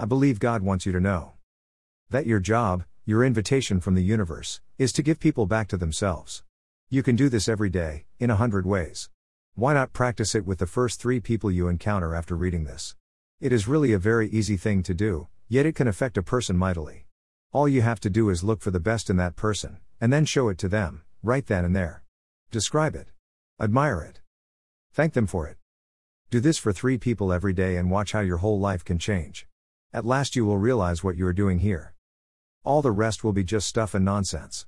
I believe God wants you to know that your job, your invitation from the universe, is to give people back to themselves. You can do this every day, in a hundred ways. Why not practice it with the first three people you encounter after reading this? It is really a very easy thing to do, yet it can affect a person mightily. All you have to do is look for the best in that person, and then show it to them, right then and there. Describe it. Admire it. Thank them for it. Do this for three people every day and watch how your whole life can change. At last you will realize what you are doing here. All the rest will be just stuff and nonsense.